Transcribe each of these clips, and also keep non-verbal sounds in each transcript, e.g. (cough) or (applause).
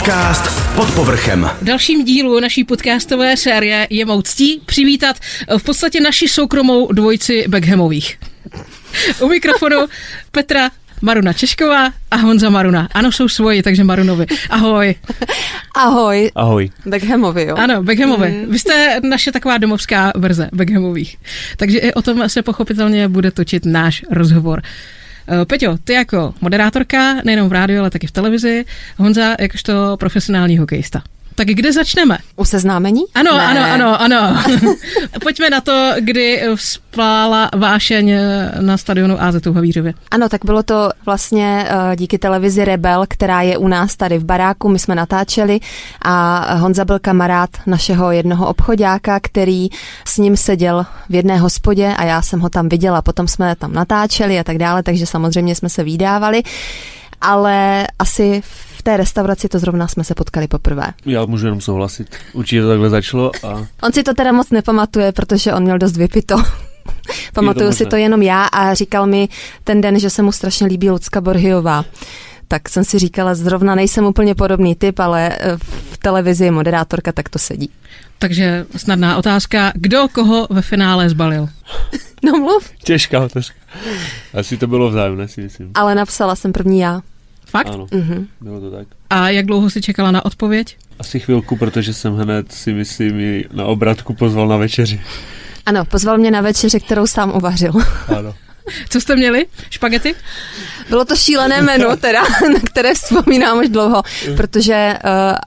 Podcast pod povrchem. V dalším dílu naší podcastové série je mou ctí přivítat v podstatě naši soukromou dvojici Beckhamových. U mikrofonu (laughs) Petra Maruna Češková a Honza Maruna. Ano, jsou svoji, takže Marunovi. Ahoj. Ahoj. Ahoj. Beckhamovi, jo? Ano, Beckhamovi. Mm. Vy jste naše taková domovská verze Beckhamových. Takže i o tom se pochopitelně bude točit náš rozhovor. Eh, Peťo, ty jako moderátorka, nejenom v rádiu, ale taky v televizi, Honza jakožto profesionální hokejista. Tak kde začneme? U seznámení? Ano, Ne. ano, ano, ano. (laughs) Pojďme na to, kdy vzplála vášeň na stadionu AZ v Havířově. Ano, tak bylo to vlastně eh, díky televizi Rebel, která je u nás tady v baráku, my jsme natáčeli a Honza byl kamarád našeho jednoho obchodáka, který s ním seděl v jedné hospodě a já jsem ho tam viděla, potom jsme tam natáčeli a tak dále, takže samozřejmě jsme se výdávali, ale asi v té restauraci to zrovna jsme se potkali poprvé. Já můžu jenom souhlasit. Určitě to takhle začalo a On si to teda moc nepamatuje, protože on měl dost vypito. (laughs) Pamatuju si možné. to jenom já a říkal mi ten den, že se mu strašně líbí Lucka Borhyová. Tak jsem si říkala, zrovna nejsem úplně podobný typ, ale eh, v televizi je moderátorka, tak to sedí. Takže snadná otázka, kdo koho ve finále zbalil? No mluv. těžká otázka. Asi to bylo vzájemné, si myslím. Ale napsala jsem první já. Fakt? Ano, Mhm. bylo to tak. A jak dlouho si čekala na odpověď? Asi chvilku, protože jsem hned si myslím ji na obratku pozval na večeři. Ano, pozval mě na večeři, kterou sám uvařil. Ano. Co jste měli? Špagety? Bylo to šílené menu, teda, (laughs) na které vzpomínám už dlouho, protože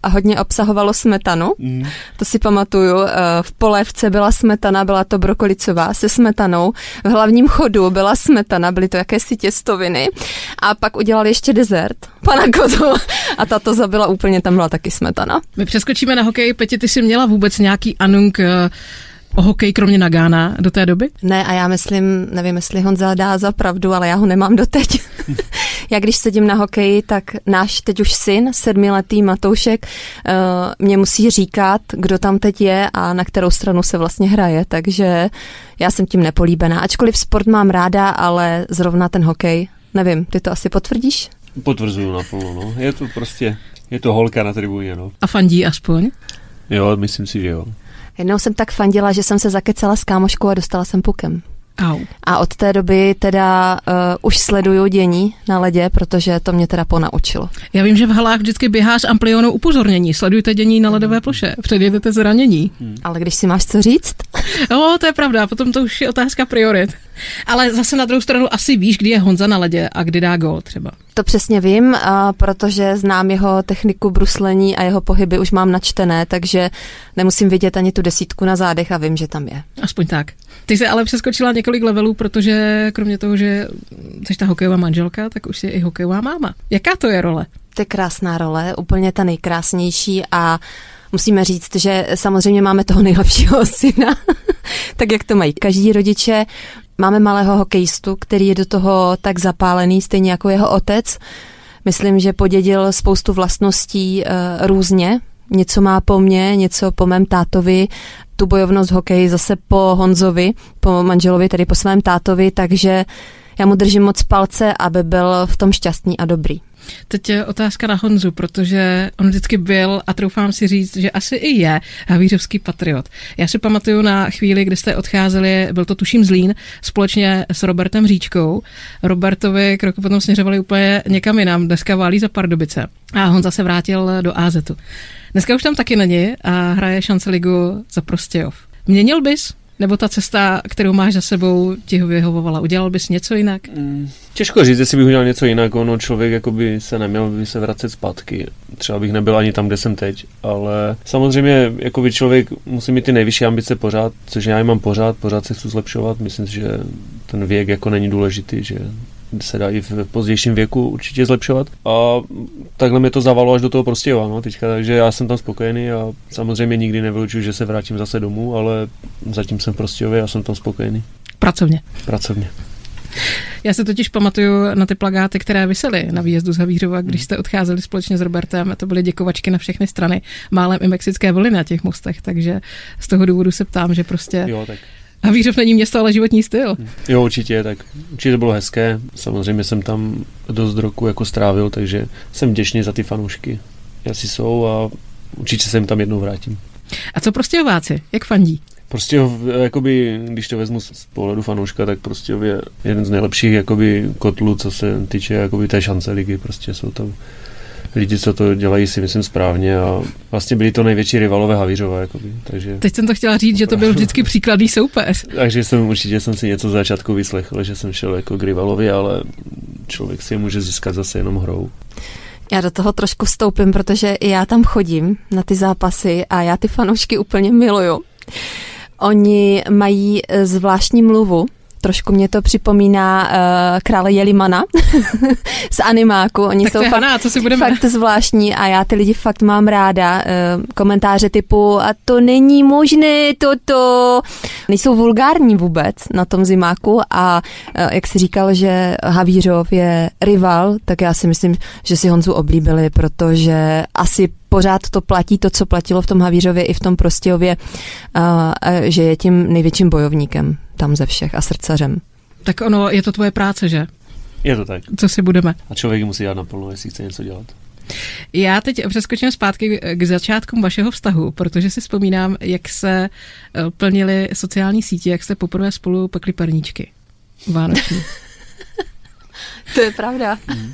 uh, hodně obsahovalo smetanu. Mm. To si pamatuju. uh, V polévce byla smetana, byla to brokolicová se smetanou. V hlavním chodu byla smetana, byly to jakési těstoviny. A pak udělali ještě dezert, pana kotu. (laughs) A tato zabila úplně, tam byla taky smetana. My přeskočíme na hokej. Peti, ty jsi měla vůbec nějaký anunk eh, o hokej kromě Nagána do té doby? Ne, a já myslím, nevím, jestli Honza dá za pravdu, ale já ho nemám doteď. (laughs) já když sedím na hokeji, tak náš teď už syn, sedmiletý Matoušek, uh, mě musí říkat, kdo tam teď je a na kterou stranu se vlastně hraje, takže já jsem tím nepolíbená. Ačkoliv sport mám ráda, ale zrovna ten hokej, nevím, ty to asi potvrdíš? Potvrzuju naplno, no. Je to prostě, je to holka na tribuně, no. A fandí aspoň? Jo, myslím si, že jo. Jednou jsem tak fandila, že jsem se zakecala s kámoškou a dostala jsem pukem. Au. A od té doby teda uh, už sleduju dění na ledě, protože to mě teda ponaučilo. Já vím, že v halách vždycky běhá s amplionou upozornění. Sledujte dění na ledové ploše. Předjedete zranění. Ale když si máš co říct, (laughs) Jo, to je pravda, potom to už je otázka priorit. Ale zase na druhou stranu asi víš, kdy je Honza na ledě a kdy dá gol třeba. to přesně vím, a protože znám jeho techniku bruslení a jeho pohyby už mám načtené, takže nemusím vidět ani tu desítku na zádech a vím, že tam je. Aspoň tak. Ty se ale přeskočila několik levelů, protože kromě toho, že jsi ta hokejová manželka, tak už jsi i hokejová máma. Jaká to je role? To je krásná role, úplně ta nejkrásnější a musíme říct, že samozřejmě máme toho nejlepšího (laughs) syna, tak jak to mají každý rodiče. Máme malého hokejistu, který je do toho tak zapálený, stejně jako jeho otec. Myslím, že podědil spoustu vlastností uh, různě. Něco má po mně, něco po mém tátovi, tu bojovnost v hokeji zase po Honzovi, po manželovi, tedy po svém tátovi, takže já mu držím moc palce, aby byl v tom šťastný a dobrý. Teď je otázka na Honzu, protože on vždycky byl a troufám si říct, že asi i je havířovský patriot. Já si pamatuju na chvíli, kdy jste odcházeli, byl to tuším Zlín, společně s Robertem Říčkou. Robertovi kroku potom směřovali úplně někam jinam, dneska válí za Pardubice. A Honza se vrátil do AZu. Dneska už tam taky není a hraje šance ligu za Prostějov. Měnil bys? Nebo ta cesta, kterou máš za sebou, ti ho vyhovovala? Udělal bys něco jinak? Mm, Těžko říct, jestli bych udělal něco jinak, ono člověk jakoby se neměl by se vracet zpátky. Třeba bych nebyl ani tam, kde jsem teď, ale samozřejmě jakoby člověk musí mít ty nejvyšší ambice pořád, což já mám pořád, pořád se chci zlepšovat, myslím si, že ten věk jako není důležitý, že se dá i v pozdějším věku určitě zlepšovat. A takhle mě to zavalo až do toho prostě no, teďka, takže já jsem tam spokojený a samozřejmě nikdy nevylučuju, že se vrátím zase domů, ale zatím jsem prostě a jsem tam spokojený. Pracovně. Pracovně. Já se totiž pamatuju na ty plagáty, které visely na výjezdu z Havířova, když jste odcházeli společně s Robertem. A to byly děkovačky na všechny strany, málem i mexické vlny na těch mostech, takže z toho důvodu se ptám, že prostě Jo, tak Havířov není město, ale životní styl. Jo, určitě, tak určitě bylo hezké. Samozřejmě jsem tam dost roku jako strávil, takže jsem vděčný za ty fanoušky. asi jsou a určitě se jim tam jednou vrátím. A co prostě ováci? Jak fandí? Prostě jakoby, když to vezmu z pohledu fanouška, tak prostě je jeden z nejlepších jakoby, kotlů, co se týče jakoby, té šance ligy. Prostě jsou tam lidi, co to dělají, si myslím správně a vlastně byli to největší rivalové Havířové. Jakoby, takže... Teď jsem to chtěla říct, že to byl vždycky (laughs) příkladný soupeř. takže jsem určitě jsem si něco z začátku vyslechl, že jsem šel jako k rivalovi, ale člověk si je může získat zase jenom hrou. Já do toho trošku vstoupím, protože i já tam chodím na ty zápasy a já ty fanoušky úplně miluju. Oni mají eh, zvláštní mluvu, trošku mě to připomíná uh, krále Jelimana (laughs) z animáku. Oni tak jsou fakt, Hana, co si budeme... fakt zvláštní a já ty lidi fakt mám ráda. Uh, komentáře typu a to není možné, toto. Nejsou vulgární vůbec na tom zimáku a uh, jak si říkal, že Havířov je rival, tak já si myslím, že si Honzu oblíbili, protože asi pořád to platí, to, co platilo v tom Havířově i v tom Prostějově, že je tím největším bojovníkem tam ze všech a srdcařem. Tak ono, je to tvoje práce, že? Je to tak. Co si budeme? A člověk musí dělat naplno, jestli chce něco dělat. Já teď přeskočím zpátky k začátkům vašeho vztahu, protože si vzpomínám, jak se eh, plnily sociální sítě, jak jste poprvé spolu pekli parníčky vánoční. (laughs) to je pravda. Mm.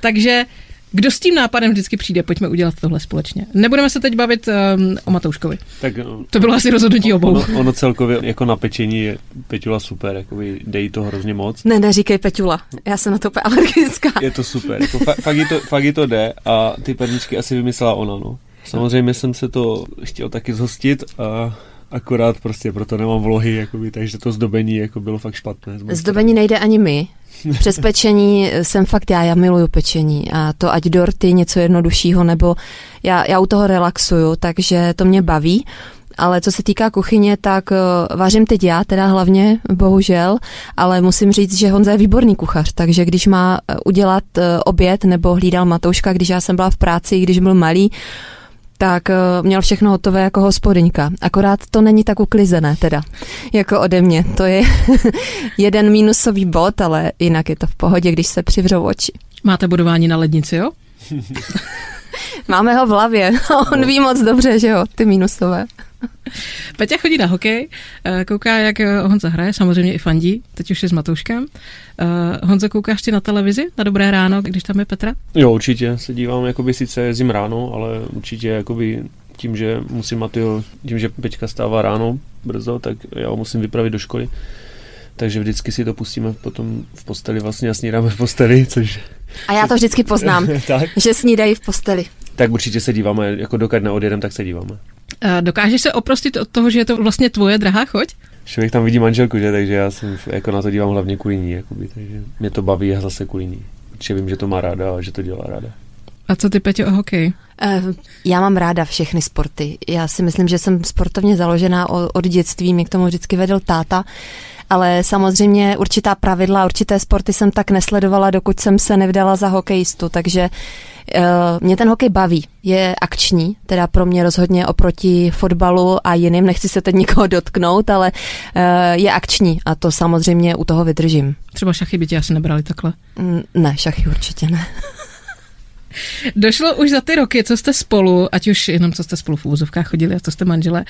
Takže kdo s tím nápadem vždycky přijde, pojďme udělat tohle společně. Nebudeme se teď bavit um, o Matouškovi. Tak, to bylo asi rozhodnutí obou. Ono, ono celkově jako na pečení je Peťula super, jakoby dej to hrozně moc. Ne, neříkej Peťula, já jsem na to alergická. Je to super, jako fa- fakt, to, fakt to jde a ty perničky asi vymyslela ona, no. Samozřejmě jsem se to chtěl taky zhostit a akorát prostě proto nemám vlohy, jakoby, takže to zdobení jako bylo fakt špatné. Zdobení nejde ani my, (laughs) přes pečení jsem fakt já, já miluju pečení a to ať dorty něco jednoduššího, nebo já, já u toho relaxuju, takže to mě baví. Ale co se týká kuchyně, tak uh, vařím teď já, teda hlavně, bohužel, ale musím říct, že Honza je výborný kuchař, takže když má eh, udělat oběd nebo hlídal Matouška, když já jsem byla v práci, když byl malý, tak uh, měl všechno hotové jako hospodyňka. Akorát to není tak uklizené teda, jako ode mě. To je (laughs) jeden mínusový bod, ale jinak je to v pohodě, když se přivřou oči. Máte budování na lednici, jo? (laughs) Máme ho v hlavě. (laughs) On no. ví moc dobře, že jo, ty mínusové. (laughs) Peťa chodí na hokej, eh, kouká, jak eh, Honza hraje, samozřejmě i fandí, teď už je s Matouškem. Eh, Honza, koukáš ty na televizi na Dobré ráno, když tam je Petra? Jo, určitě, se dívám, jakoby sice jezdím ráno, ale určitě jakoby tím, že musím Matyho, tím, že Peťka stává ráno brzo, tak já ho musím vypravit do školy. Takže vždycky si to pustíme potom v posteli, vlastně a snídáme v posteli, (laughs) což... A já to vždycky poznám, (laughs) že snídají v posteli. Tak určitě se díváme, jako dokud neodjedem, tak se díváme. Dokážeš se oprostit od toho, že je to vlastně tvoje drahá choť? Člověk tam vidí manželku, že? takže já jsem jako na to dívám hlavně kvůli ní, jakoby, takže mě to baví a zase kvůli ní. Protože vím, že to má ráda a že to dělá ráda. A co ty, Petě, o hokej? Eh, já mám ráda všechny sporty. Já si myslím, že jsem sportovně založená od dětství, mě k tomu vždycky vedl táta ale samozřejmě určitá pravidla, určité sporty jsem tak nesledovala, dokud jsem se nevdala za hokejistu, takže mě ten hokej baví, je akční, teda pro mě rozhodně oproti fotbalu a jiným, nechci se teď nikoho dotknout, ale uh, je akční a to samozřejmě u toho vydržím. Třeba šachy by tě asi nebrali takhle? Mm, ne, šachy určitě ne. (laughs) Došlo už za ty roky, co jste spolu, ať už jenom co jste spolu v úvozovkách chodili a co jste manžele,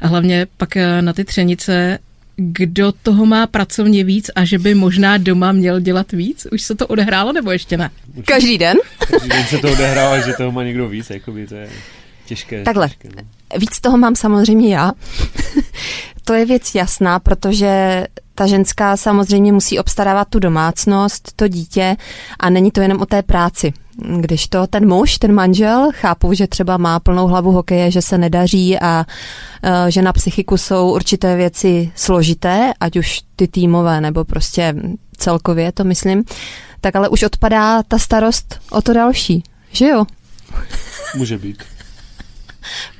a hlavně pak eh, na ty třenice, kdo toho má pracovně víc a že by možná doma měl dělat víc? Už se to odehrálo nebo ještě ne? Každý den? Každý den se to odehrává, že toho má někdo víc, jakoby to je těžké. Takhle, těžké, no. víc toho mám samozřejmě já. (laughs) to je věc jasná, protože ta ženská samozřejmě musí obstarávat tu domácnost, to dítě a není to jenom o té práci. Když to ten muž, ten manžel, chápu, že třeba má plnou hlavu hokeje, že se nedaří a uh, že na psychiku jsou určité věci složité, ať už ty týmové nebo prostě celkově, to myslím, tak ale už odpadá ta starost o to další, že jo? Může být.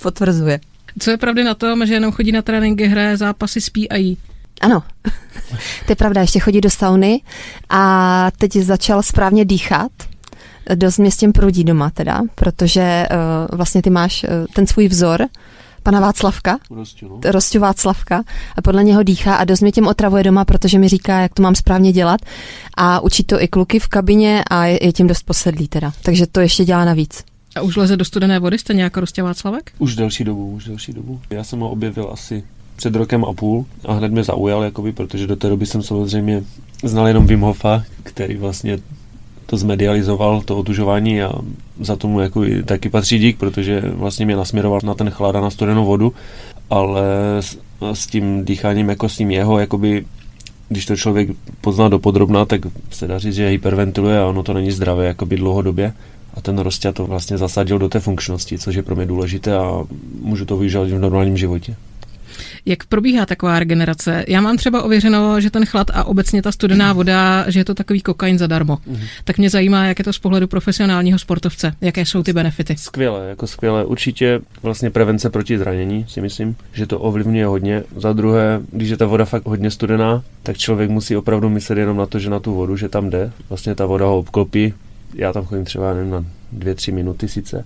Potvrzuje. Co je pravdy na tom, že jenom chodí na tréninky, hraje zápasy, spí a jí? Ano, (laughs) to je pravda, ještě chodí do sauny a teď začal správně dýchat, dost mě s tím prudí doma teda, protože uh, vlastně ty máš uh, ten svůj vzor, pana Václavka, Rostě, no. Rostě Václavka a podle něho dýchá a dost mě tím otravuje doma, protože mi říká, jak to mám správně dělat a učí to i kluky v kabině a je, je tím dost posedlý teda, takže to ještě dělá navíc. A už leze do studené vody, stejně jako Rostě Václavek? Už delší dobu, už delší dobu. Já jsem ho objevil asi před rokem a půl a hned mě zaujal, jakoby, protože do té doby jsem samozřejmě znal jenom Wim Hofa, který vlastně to zmedializoval, to otužování a za tomu jako taky patří dík, protože vlastně mě nasměroval na ten chlad a na studenou vodu, ale s, s tím dýcháním jako s tím jeho, jakoby když to člověk pozná dopodrobná, tak se dá říct, že hyperventiluje a ono to není zdravé jakoby dlouhodobě. A ten rozťa to vlastně zasadil do té funkčnosti, což je pro mě důležité a můžu to využívat v normálním životě. Jak probíhá taková regenerace? Já mám třeba ověřeno, že ten chlad a obecně ta studená voda, že je to takový kokain zadarmo. Mm-hmm. Tak mě zajímá, jak je to z pohledu profesionálního sportovce. Jaké jsou ty benefity? Skvěle, jako skvěle. Určitě vlastně prevence proti zranění si myslím, že to ovlivňuje hodně. Za druhé, když je ta voda fakt hodně studená, tak člověk musí opravdu myslet jenom na to, že na tu vodu, že tam jde. Vlastně ta voda ho obklopí. Já tam chodím třeba nevím, na dvě, tři minuty sice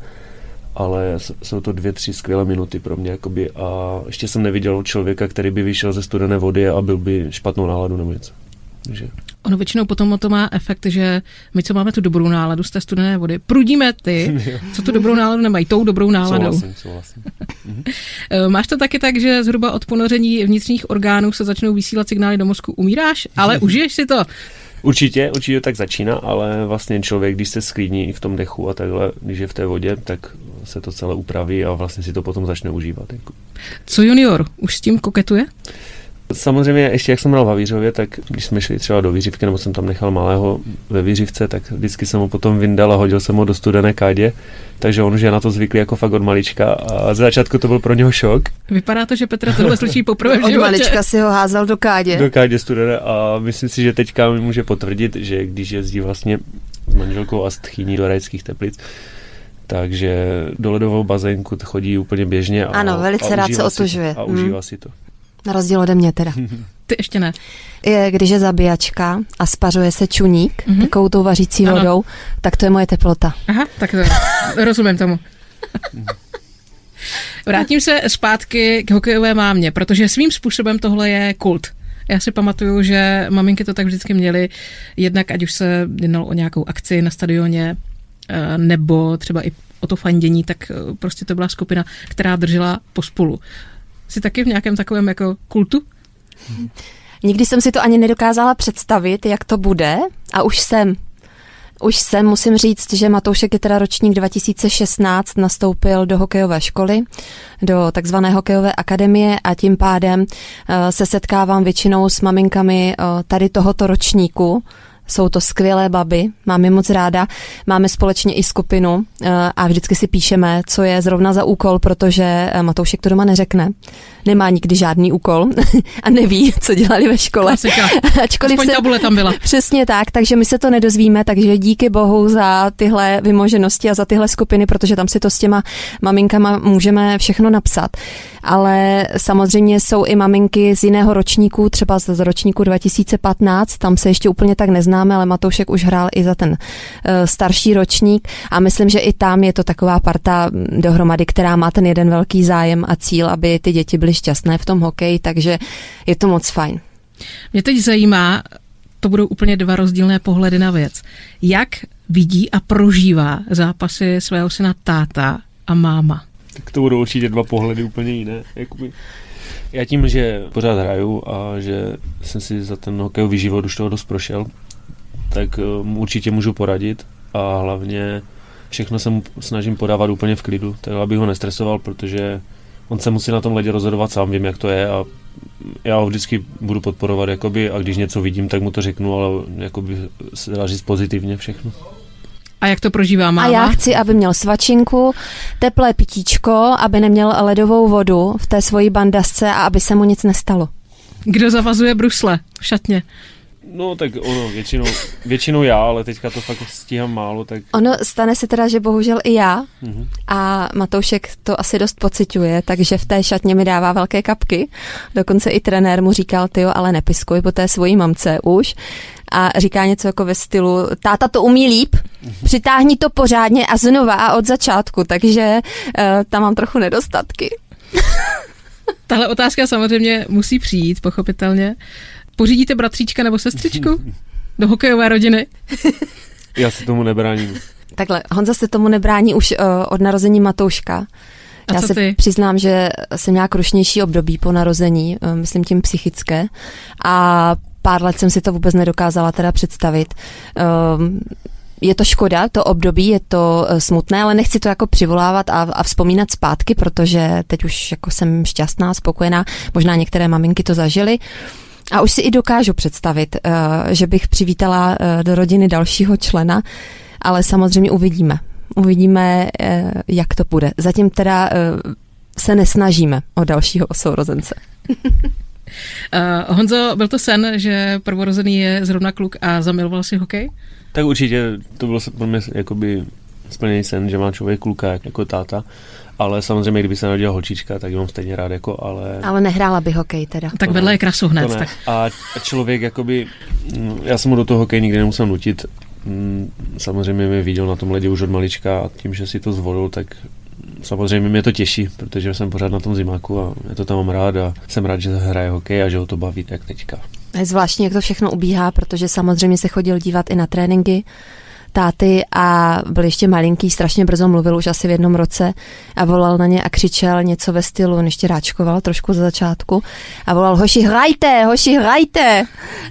ale jsou to dvě, tři skvělé minuty pro mě. Jakoby, a ještě jsem neviděl člověka, který by vyšel ze studené vody a byl by špatnou náladu nebo něco. Takže. Ono většinou potom to má efekt, že my, co máme tu dobrou náladu z té studené vody, prudíme ty, (laughs) co tu dobrou náladu nemají, tou dobrou náladou. Souhlasím, souhlasím. Eh, (laughs) máš to taky tak, že zhruba od ponoření vnitřních orgánů se začnou vysílat signály do mozku. Umíráš, ale (laughs) užiješ si to. Určitě, určitě tak začíná, ale vlastně člověk, když se sklidní v tom dechu a takhle, když je v té vodě, tak se to celé upraví a vlastně si to potom začne užívat. Jako. Co junior, už s tím koketuje? Samozřejmě ještě jak jsem byl v Havířově, tak když jsme šli třeba do výřivky, nebo jsem tam nechal malého ve výřivce, tak vždycky jsem ho potom vyndal a hodil jsem ho do studené kádě, takže on už je na to zvyklý jako fakt od malička a z začátku to byl pro něho šok. Vypadá to, že Petra tohle slyší poprvé v životě. Od malička si ho házel do kádě. Do kádě studené a myslím si, že teďka mi může potvrdit, že když jezdí vlastně s manželkou a s tchýní do rajských teplic, takže do ledového bazénku chodí úplně běžně. A, ano, velice a rád se otužuje. A užívá hmm. si to. Na rozdíl ode mě teda. (laughs) Ty ještě ne. Je, když je zabíjačka a spařuje se čuník mm-hmm. takovou tou vařící ano. vodou, tak to je moje teplota. Aha, tak to, rozumím tomu. (laughs) Vrátím se zpátky k hokejové mámě, protože svým způsobem tohle je kult. Já si pamatuju, že maminky to tak vždycky měly, jednak ať už se jednalo o nějakou akci na stadioně, nebo třeba i o to fandění, tak eh, prostě to byla skupina, která držela pospolu. Jsi taky v nějakém takovém jako kultu? Nikdy jsem si to ani nedokázala představit, jak to bude a už jsem. Už jsem, musím říct, že Matoušek je teda ročník 2016, nastoupil do hokejové školy, do takzvané hokejové akademie a tím pádem uh, se setkávám většinou s maminkami tady tohoto ročníku, jsou to skvělé baby, mám je moc ráda. Máme společně i skupinu eh, a vždycky si píšeme, co je zrovna za úkol, protože eh, Matoušek to doma neřekne. Nemá nikdy žádný úkol (laughs) a neví, co dělali ve škole. (laughs) Ačkoliv se, tabule tam byla. (laughs) Přesně tak, takže my se to nedozvíme, takže díky bohu za tyhle vymoženosti a za tyhle skupiny, protože tam si to s těma maminkama můžeme všechno napsat. Ale samozřejmě jsou i maminky z jiného ročníku, třeba z ročníku 2015, tam se ještě úplně tak nezná neznáme, ale Matoušek už hrál i za ten uh, starší ročník a myslím, že i tam je to taková parta dohromady, která má ten jeden velký zájem a cíl, aby ty děti byly šťastné v tom hokeji, takže je to moc fajn. Mě teď zajímá, to budou úplně dva rozdílné pohledy na věc. Jak vidí a prožívá zápasy svého syna táta a máma? Tak to budou určitě dva pohledy úplně jiné. Jakoby já tím, že pořád hraju a že jsem si za ten hokejový život už toho dost prošel, tak mu určitě můžu poradit a hlavně všechno se mu snažím podávat úplně v klidu, tak abych ho nestresoval, protože on se musí na tom ledě rozhodovat sám, vím, jak to je a já ho vždycky budu podporovat, jakoby, a když něco vidím, tak mu to řeknu, ale jakoby se dá říct pozitivně všechno. A jak to prožívá máma? A já chci, aby měl svačinku, teplé pitíčko, aby neměl ledovou vodu v té svojí bandasce a aby se mu nic nestalo. Kdo zavazuje brusle v šatně? No tak ono, většinou, většinou já, ale teďka to fakt stíhám málo, tak... Ono stane se teda, že bohužel i já mm-hmm. a Matoušek to asi dost pociťuje, takže v té šatně mi dává velké kapky. Dokonce i trenér mu říkal, ty ale nepiskuj po té svojí mamce už. A říká něco jako ve stylu, táta to umí líp, mm-hmm. přitáhni to pořádně a znova a od začátku, takže uh, tam mám trochu nedostatky. Tahle otázka samozřejmě musí přijít, pochopitelně. Pořídíte bratříčka nebo sestřičku do hokejové rodiny? (laughs) Já se tomu nebráním. Takhle, Honza se tomu nebrání už uh, od narození Matouška. A Já se ty? přiznám, že jsem měla krušnější období po narození, uh, myslím tím psychické. A pár let jsem si to vůbec nedokázala teda představit. Um, je to škoda, to období, je to eh, smutné, ale nechci to jako přivolávat a, a vzpomínat zpátky, protože teď už jako jsem šťastná, spokojená, možná některé maminky to zažily. A už si i dokážu představit, eh, že bych přivítala eh, do rodiny dalšího člena, ale samozřejmě uvidíme. Uvidíme, eh, jak to bude. Zatím teda se nesnažíme o dalšího sourozence. Uh, (laughs) Honzo, byl to sen, že prvorozený je zrovna kluk a zamiloval si hokej? Tak určitě to bylo pro mě jakoby splněný sen, že má člověk kluka jako táta, ale samozřejmě, kdyby se narodila holčička, tak ji mám stejně rád, jako, ale... Ale nehrála by hokej teda. Tak vedle je krasu hned. Tak. A člověk jakoby, mm, já jsem mu do toho hokej nikdy nemusel nutit, Mm, samozřejmě mě viděl na tom ledě už od malička a tím, že si to zvolil, tak samozřejmě mě to těší, protože jsem pořád na tom zimáku a já to tam mám rád a jsem rád, že hraje hokej a že ho to baví, jak teďka. Je zvláštní, jak to všechno ubíhá, protože samozřejmě se chodil dívat i na tréninky táty a byl ještě malinký, strašně brzo mluvil už asi v jednom roce a volal na ně a křičel něco ve stylu, on ještě ráčkoval trošku za začátku a volal hoši hrajte, hoši hrajte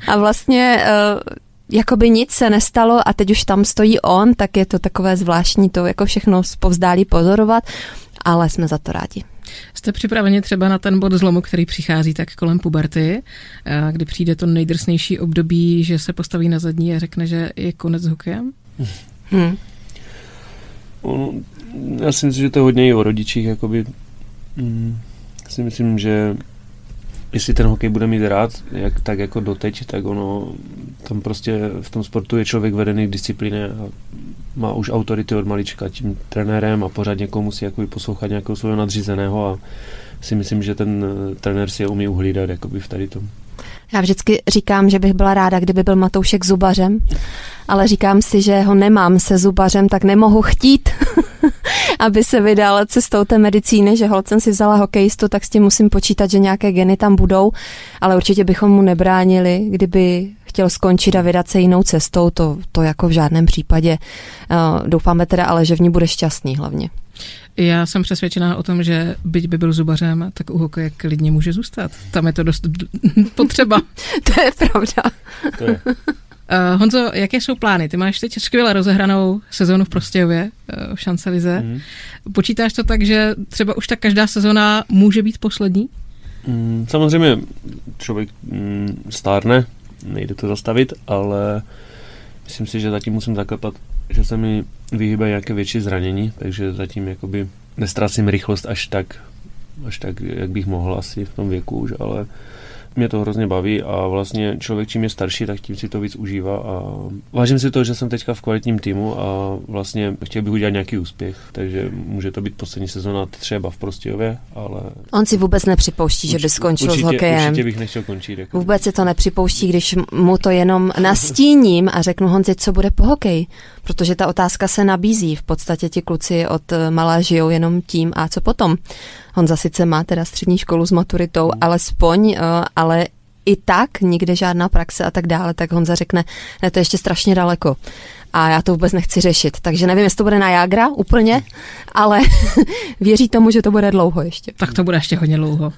a vlastně uh, jakoby nic se nestalo a teď už tam stojí on, tak je to takové zvláštní to jako všechno povzdálí pozorovat, ale jsme za to rádi. Jste připraveni třeba na ten bod zlomu, který přichází tak kolem puberty, eh, kdy přijde to nejdrsnější období, že se postaví na zadní a řekne, že je konec s hokejem? Hmm. On, já si myslím, že to je hodně i o rodičích, jakoby, mm, si myslím, že jestli ten hokej bude mít rád, jak, tak jako doteď, tak ono, tam prostě v tom sportu je člověk vedený k disciplíně a má už autority od malička tím trenérem a pořád někoho musí jakoby poslouchat nějakého svého nadřízeného a si myslím, že ten eh, trenér si je umí uhlídat jakoby v tady tom. Já vždycky říkám, že bych byla ráda, kdyby byl Matoušek zubařem, ale říkám si, že ho nemám se zubařem, tak nemohu chtít, (laughs) aby se vydal cestou té medicíny, že holcem si vzala hokejistu, tak s tím musím počítat, že nějaké geny tam budou, ale určitě bychom mu nebránili, kdyby chtěl skončit a vydat se jinou cestou, to, to jako v žádném případě. Uh, doufáme teda ale, že v ní bude šťastný hlavně. Já jsem přesvědčená o tom, že byť by byl zubařem, tak u hokeje klidně může zůstat. Tam je to dost (laughs) potřeba. (laughs) to je pravda. To je. Uh, (laughs) Honzo, jaké jsou plány? Ty máš teď skvěle rozehranou sezónu v Prostějově, uh, v Šancelize. Mm. Počítáš to tak, že třeba už tak každá sezóna může být poslední? Mm, samozřejmě člověk mm, stárne, nejde to zastavit, ale myslím si, že zatím musím zaklepat, že se mi vyhýbají nějaké větší zranění, takže zatím jakoby nestracím rychlost až tak, až tak, jak bych mohl asi v tom věku už, ale mě to hrozně baví a vlastně člověk čím je starší, tak tím si to víc užívá a vážím si to, že jsem teďka v kvalitním týmu a vlastně chtěl bych udělat nějaký úspěch, takže může to být poslední sezona třeba v Prostějově, ale... On si vůbec nepřipouští, že by skončil určitě, s hokejem. Určitě bych nechtěl končit. Jako. Vůbec si to nepřipouští, když mu to jenom nastíním a řeknu Honzi, co bude po hokeji. Protože ta otázka se nabízí. V podstatě ti kluci od malá žijou jenom tím a co potom. Honza sice má teda střední školu s maturitou, Hmm. alespoň, eh, ale i tak nikde žádná praxe a tak dále, tak Honza řekne, ne, to je ještě strašně daleko. A já to vůbec nechci řešit. Takže nevím, jestli to bude na Jágra úplně, ale (laughs) věří tomu, že to bude dlouho ještě. Tak to bude ještě hodně dlouho.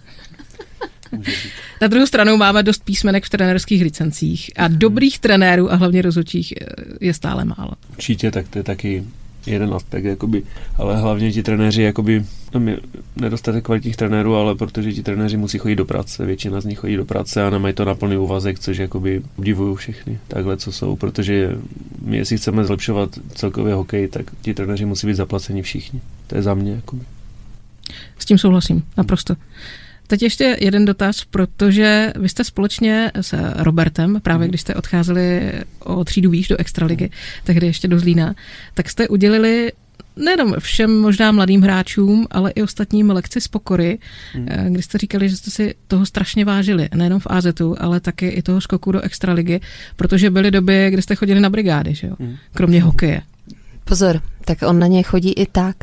Na druhou stranu máme dost písmenek v trenerských licencích a dobrých trenérů a hlavně rozhodčích eh, je stále málo. Určitě, tak to je taky jeden aspekt, jakoby, ale hlavně ti trenéři, jakoby, tam je nedostatek kvalitních trenérů, ale protože ti trenéři musí chodit do práce, většina z nich chodí do práce a nemají to na plný úvazek, což jakoby obdivuju všechny takhle, co jsou, protože my, jestli chceme zlepšovat celkově hokej, tak ti trenéři musí být zaplaceni všichni. To je za mě, jakoby. S tím souhlasím, naprosto. Teď ještě jeden dotaz, protože vy jste společně s Robertem, právě když jste odcházeli o třídu výš do Extraligy, tehdy ještě do Zlína, tak jste udělili nejenom všem možná mladým hráčům, ale i ostatním lekci z pokory, hmm. kdy jste říkali, že jste si toho strašně vážili, nejenom v AZ, ale taky i toho skoku do Extraligy, protože byly doby, kdy jste chodili na brigády, že jo? Hmm. kromě hokeje. Pozor, tak on na něj chodí i tak.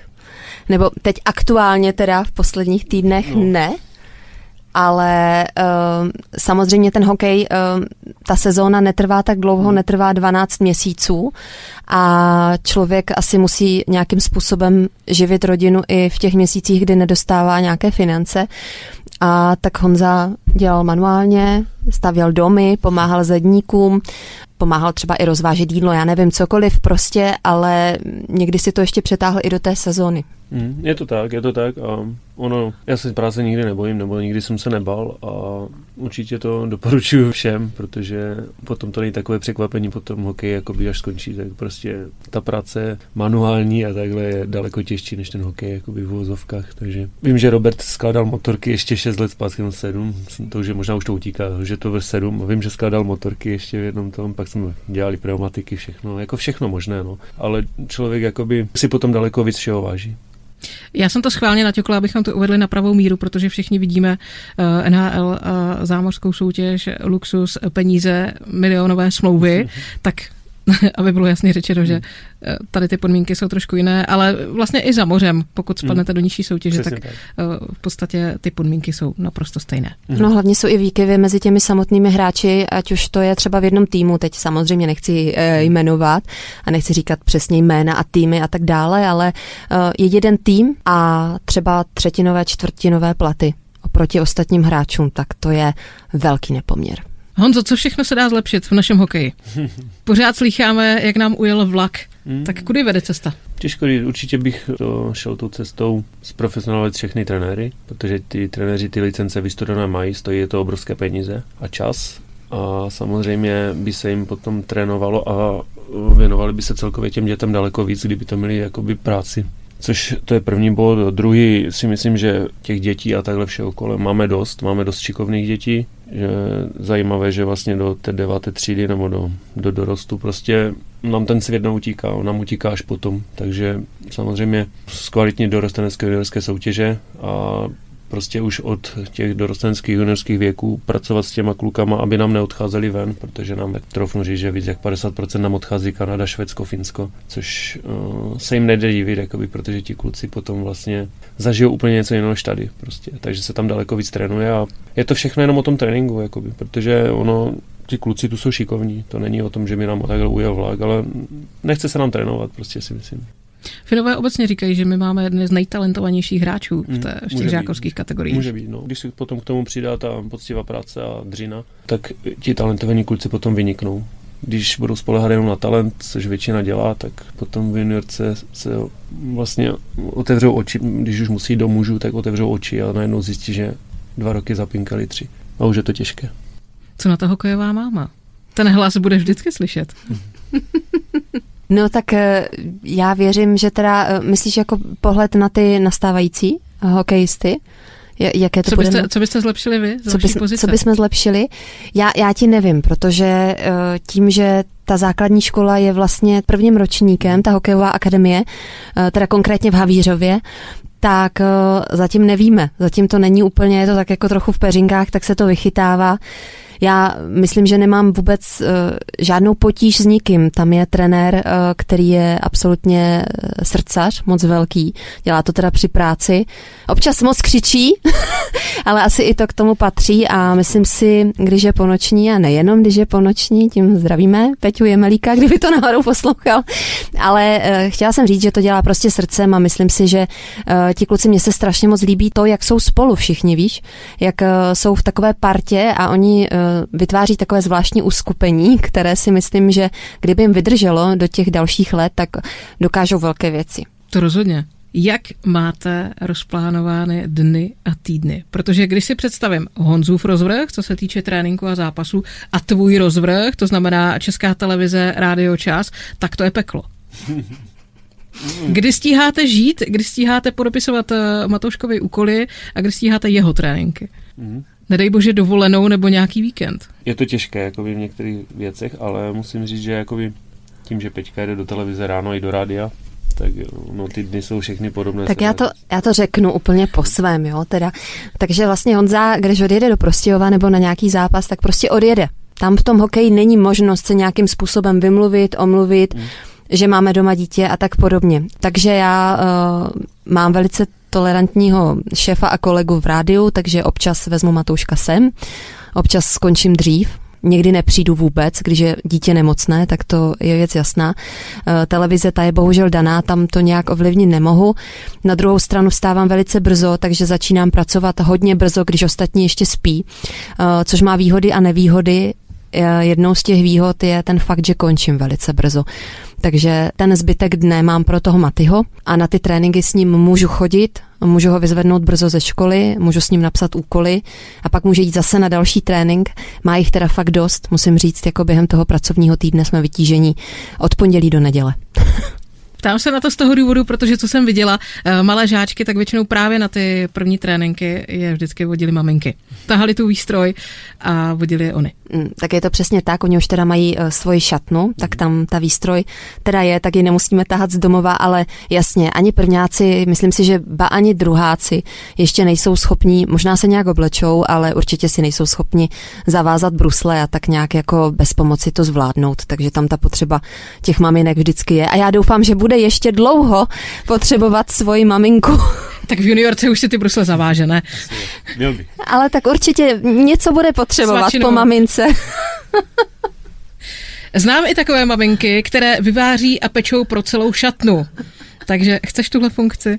Nebo teď aktuálně teda v posledních týdnech no. ne, ale uh, samozřejmě ten hokej, uh, ta sezóna netrvá tak dlouho, netrvá 12 měsíců a člověk asi musí nějakým způsobem živit rodinu i v těch měsících, kdy nedostává nějaké finance. A tak Honza dělal manuálně, stavěl domy, pomáhal zedníkům, pomáhal třeba i rozvážet jídlo, já nevím, cokoliv prostě, ale někdy si to ještě přetáhl i do té sezóny. Mm, je to tak, je to tak a ono, já se práce nikdy nebojím, nebo nikdy jsem se nebal a určitě to doporučuju všem, protože potom to není takové překvapení po tom hokeji, jako by až skončí, tak prostě ta práce manuální a takhle je daleko těžší než ten hokej, jako by v vozovkách, takže vím, že Robert skládal motorky ještě 6 let zpátky, no 7, to už je, možná už to utíká, že to ve 7, vím, že skládal motorky ještě v jednom tom, pak jsme dělali pneumatiky, všechno, jako všechno možné, no, ale člověk jakoby si potom daleko víc všeho váží. Já jsem to schválně natěkla, abychom to uvedli na pravou míru, protože všichni vidíme uh, NHL, zámořskou soutěž, luxus, peníze, milionové smlouvy, tak (laughs) aby bylo jasně řečeno, že eh, tady ty podmínky jsou trošku jiné, ale vlastně i za mořem, pokud spadnete do nižší soutěže, tak, tak eh, v podstatě ty podmínky jsou naprosto stejné. Mhm. No hlavně jsou i výkyvy mezi těmi samotnými hráči, ať už to je třeba v jednom týmu, teď samozřejmě nechci eh, jmenovat a nechci říkat přesně jména a týmy a tak dále, ale je jeden tým a třeba třetinové, čtvrtinové platy oproti ostatním hráčům, tak to je velký nepoměr. Honzo, co všechno se dá zlepšit v našem hokeji? (laughs) Pořád slycháme, jak nám ujel vlak. Hmm. Tak kudy vede cesta? Těžko říct, určitě bych to šel tou cestou zprofesionalizovat všechny trenéry, protože ty trenéři ty licence vystudované mají, stojí je to obrovské peníze a čas. A samozřejmě by se jim potom trénovalo a věnovali by se celkově těm dětem daleko víc, kdyby to měli jakoby práci. Což to je první bod. Druhý si myslím, že těch dětí a takhle všeho kolem máme dost. Máme dost šikovných dětí. Že zajímavé, že vlastně do té deváté třídy nebo do, do dorostu prostě nám ten svět neutíká, on nám utíká až potom. Takže samozřejmě zkvalitnit dorostenecké juniorské soutěže a prostě už od těch dorostenských juniorských věků pracovat s těma klukama, aby nám neodcházeli ven, protože nám trofnu říct, že víc jak 50% nám odchází Kanada, Švédsko, Finsko, což uh, se jim nejde divit, jakoby, protože ti kluci potom vlastně zažijou úplně něco jiného než tady. Prostě. Takže se tam daleko víc trénuje a je to všechno jenom o tom tréninku, jakoby, protože ono ti kluci tu jsou šikovní. To není o tom, že mi nám takhle ujel vlak, ale nechce se nám trénovat, prostě si myslím. Finové obecně říkají, že my máme jedny z nejtalentovanějších hráčů v, té, v těch žákovských kategoriích. Může být, no. Když si potom k tomu přidá ta poctivá práce a dřina, tak ti talentovaní kluci potom vyniknou. Když budou spolehat jenom na talent, což většina dělá, tak potom v juniorce se vlastně otevřou oči, když už musí do mužů, tak otevřou oči a najednou zjistí, že dva roky zapinkali tři. A už je to těžké. Co na to hokejová máma? Ten hlas bude vždycky slyšet. (laughs) No tak eh, já věřím, že teda, eh, myslíš jako pohled na ty nastávající hokejisty, jaké to co, byste, co byste zlepšili vy? Co, bys, co bychom zlepšili? Já, já ti nevím, protože eh, tím, že ta základní škola je vlastně prvním ročníkem, ta hokejová akademie, teda konkrétně v Havířově, tak zatím nevíme. Zatím to není úplně, je to tak jako trochu v peřinkách, tak se to vychytává. Já myslím, že nemám vůbec uh, žádnou potíž s nikým. Tam je trenér, uh, který je absolutně eh, srdcař, moc velký. Dělá to teda při práci. Občas moc křičí, (laughs) ale asi i to k tomu patří a myslím si, když je ponoční a nejenom když je ponoční, tím zdravíme Peťu Jemelíka, kdyby to náhodou poslouchal, ale uh, chtěla jsem říct, že to dělá prostě srdcem a myslím si, že uh, ti kluci mě se strašně moc líbí to, jak jsou spolu všichni, víš, jak uh, jsou v takové partě a oni uh, vytváří takové zvláštní uskupení, které si myslím, že kdyby jim vydrželo do těch dalších let, tak dokážou velké věci. To rozhodně. Jak máte rozplánovány dny a týdny? Protože když si představím Honzův rozvrh, co se týče tréninku a zápasu, a tvůj rozvrh, to znamená Česká televize, rádio čas, tak to je peklo. (laughs) Kdy stíháte žít, kdy stíháte podopisovat eh, Matouškovi úkoly a kdy stíháte jeho tréninky? Nedej bože dovolenou nebo nějaký víkend. Je to těžké jakoby v některých věcech, ale musím říct, že jakoby tím, že Peťka jde do televize ráno i do rádia, tak no, ty dny jsou všechny podobné. Tak já to, já to řeknu úplně po svém, jo, teda. Takže vlastně Honza, když odjede do Prostějova nebo na nějaký zápas, tak prostě odjede. Tam v tom hokeji není možnost se nějakým způsobem vymluvit, omluvit, hmm. že máme doma dítě a tak podobně. Takže já uh, Mám velice tolerantního šéfa a kolegu v rádiu, takže občas vezmu Matouška sem, občas skončím dřív, někdy nepřijdu vůbec, když je dítě nemocné, tak to je věc jasná. Eh, televize ta je bohužel daná, tam to nějak ovlivnit nemohu. Na druhou stranu vstávám velice brzo, takže začínám pracovat hodně brzo, když ostatní ještě spí, eh, což má výhody a nevýhody. Eh, jednou z těch výhod je ten fakt, že končím velice brzo. Takže ten zbytek dne mám pro toho Matyho a na ty tréninky s ním můžu chodit, můžu ho vyzvednout brzo ze školy, můžu s ním napsat úkoly a pak může jít zase na další trénink. Má jich teda fakt dost, musím říct, jako během toho pracovního týdne jsme vytížení od pondělí do neděle. (laughs) Ptám se na to z toho důvodu, protože co jsem viděla, eh, malé žáčky, tak většinou právě na ty první tréninky je vždycky vodili maminky. Tahali tu výstroj a vodili je oni. Mm, tak je to přesně tak, oni už teda mají uh, svoji šatnu, tak tam ta výstroj teda je, tak ji nemusíme tahat z domova, ale jasně, ani prvňáci, myslím si, že ba ani druháci ještě nejsou schopní, možná se nějak oblečou, ale určitě si nejsou schopni zavázat brusle a tak nějak jako bez pomoci to zvládnout, takže tam ta potřeba těch maminek vždycky je. A já doufám, že bude ještě dlouho potřebovat svoji maminku. (laughs) Tak v juniorce už si ty brusle zaváže, ne? Měl by. Ale tak určitě něco bude potřebovat Svačinou. po mamince. (laughs) Znám i takové maminky, které vyváří a pečou pro celou šatnu. Takže chceš tuhle funkci?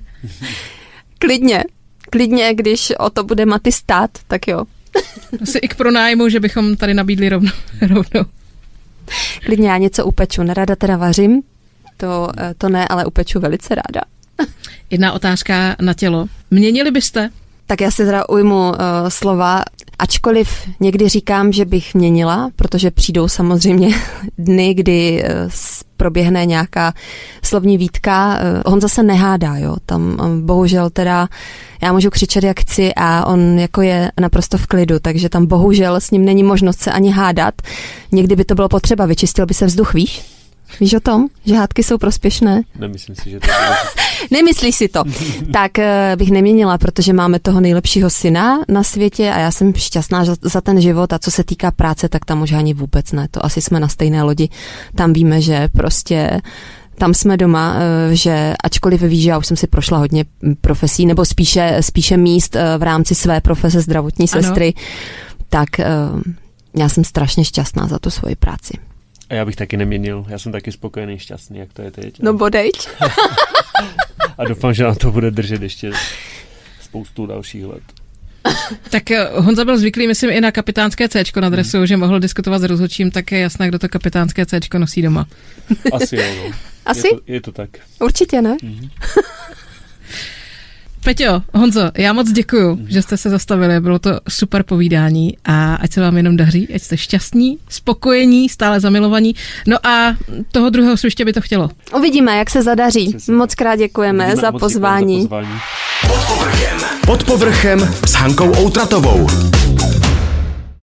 Klidně. Klidně, když o to bude Maty stát, tak jo. (laughs) Asi i k pronájmu, že bychom tady nabídli rovnou. rovnou. Klidně já něco upeču. Nerada teda vařím, to, eh, to ne, ale upeču velice ráda. (laughs) Jedna otázka na tělo. Měnili byste? Tak já si teda ujmu uh, slova, ačkoliv někdy říkám, že bych měnila, protože přijdou samozřejmě (laughs) dny, kdy uh, proběhne nějaká slovní výtka. Uh, on zase nehádá, jo. Tam um, bohužel teda já můžu křičet jak chci a on jako je naprosto v klidu, takže tam bohužel s ním není možnost se ani hádat. Někdy by to bylo potřeba, vyčistil by se vzduch, víš? Víš o tom, že hádky jsou prospěšné? Nemyslím si, že to je (laughs) Nemyslíš si to? tak uh, bych neměnila, protože máme toho nejlepšího syna na světě a já jsem šťastná za ten život a co se týká práce, tak tam už ani vůbec ne. To asi jsme na stejné lodi. Tam víme, že prostě tam jsme doma, eh, že ačkoliv ví, že já už jsem si prošla hodně profesí, nebo spíše, spíše míst eh, v rámci své profese zdravotní sestry, ano. tak já jsem strašně šťastná za tu svoji práci. A já bych taky neměnil. Já jsem taky spokojený, šťastný, jak to je teď. No bodejč. (laughs) a doufám, že nám to bude držet ještě spoustu dalších let. Tak eh, Honza byl zvyklý, myslím, i na kapitánské C na dresu, hmm. že mohl diskutovat s rozhodčím, tak je jasné, kdo to kapitánské C nosí doma. Asi jo. No. Asi? Je to, je to tak. Určitě ne. Mm-hmm. (laughs) Peťo, Honzo, já moc děkuju, mm. že jste se zastavili, bylo to super povídání a ať se vám jenom daří, ať jste šťastní, spokojení, stále zamilovaní. No a toho druhého sviště by to chtělo. Uvidíme, jak se zadaří. Moc krát děkujeme Uvidíme, za pozvání. Za pozvání. Pod povrchem. Pod povrchem s Hankou Outratovou.